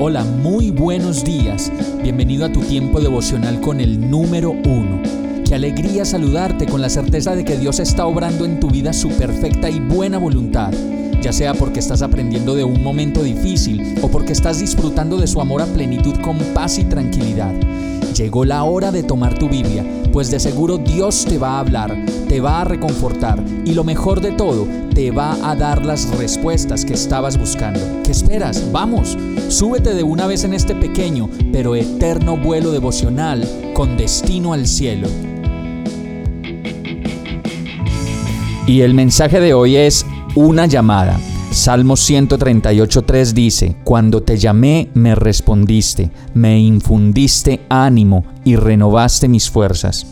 Hola, muy buenos días. Bienvenido a tu tiempo devocional con el número uno. Qué alegría saludarte con la certeza de que Dios está obrando en tu vida su perfecta y buena voluntad, ya sea porque estás aprendiendo de un momento difícil o porque estás disfrutando de su amor a plenitud con paz y tranquilidad. Llegó la hora de tomar tu Biblia, pues de seguro Dios te va a hablar, te va a reconfortar y lo mejor de todo, te va a dar las respuestas que estabas buscando. ¿Qué esperas? Vamos, súbete de una vez en este pequeño pero eterno vuelo devocional con destino al cielo. Y el mensaje de hoy es una llamada. Salmo 138.3 dice, Cuando te llamé me respondiste, me infundiste ánimo y renovaste mis fuerzas.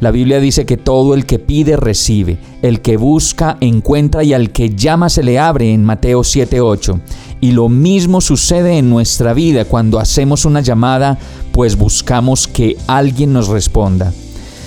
La Biblia dice que todo el que pide recibe, el que busca encuentra y al que llama se le abre en Mateo 7.8. Y lo mismo sucede en nuestra vida cuando hacemos una llamada, pues buscamos que alguien nos responda.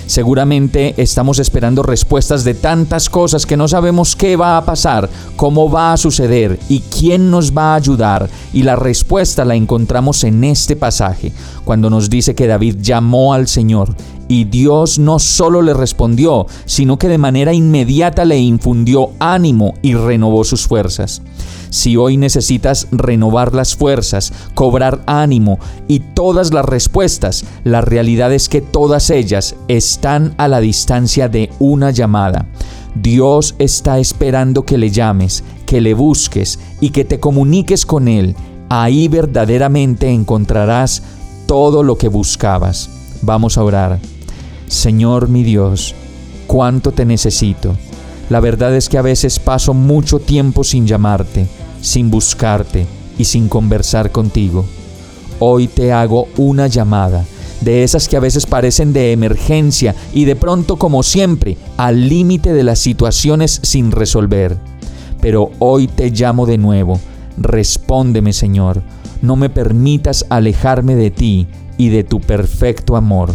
Seguramente estamos esperando respuestas de tantas cosas que no sabemos qué va a pasar, cómo va a suceder y quién nos va a ayudar. Y la respuesta la encontramos en este pasaje, cuando nos dice que David llamó al Señor y Dios no solo le respondió, sino que de manera inmediata le infundió ánimo y renovó sus fuerzas. Si hoy necesitas renovar las fuerzas, cobrar ánimo y todas las respuestas, la realidad es que todas ellas están a la distancia de una llamada. Dios está esperando que le llames, que le busques y que te comuniques con Él. Ahí verdaderamente encontrarás todo lo que buscabas. Vamos a orar. Señor mi Dios, cuánto te necesito. La verdad es que a veces paso mucho tiempo sin llamarte, sin buscarte y sin conversar contigo. Hoy te hago una llamada, de esas que a veces parecen de emergencia y de pronto como siempre, al límite de las situaciones sin resolver. Pero hoy te llamo de nuevo. Respóndeme, Señor. No me permitas alejarme de ti y de tu perfecto amor.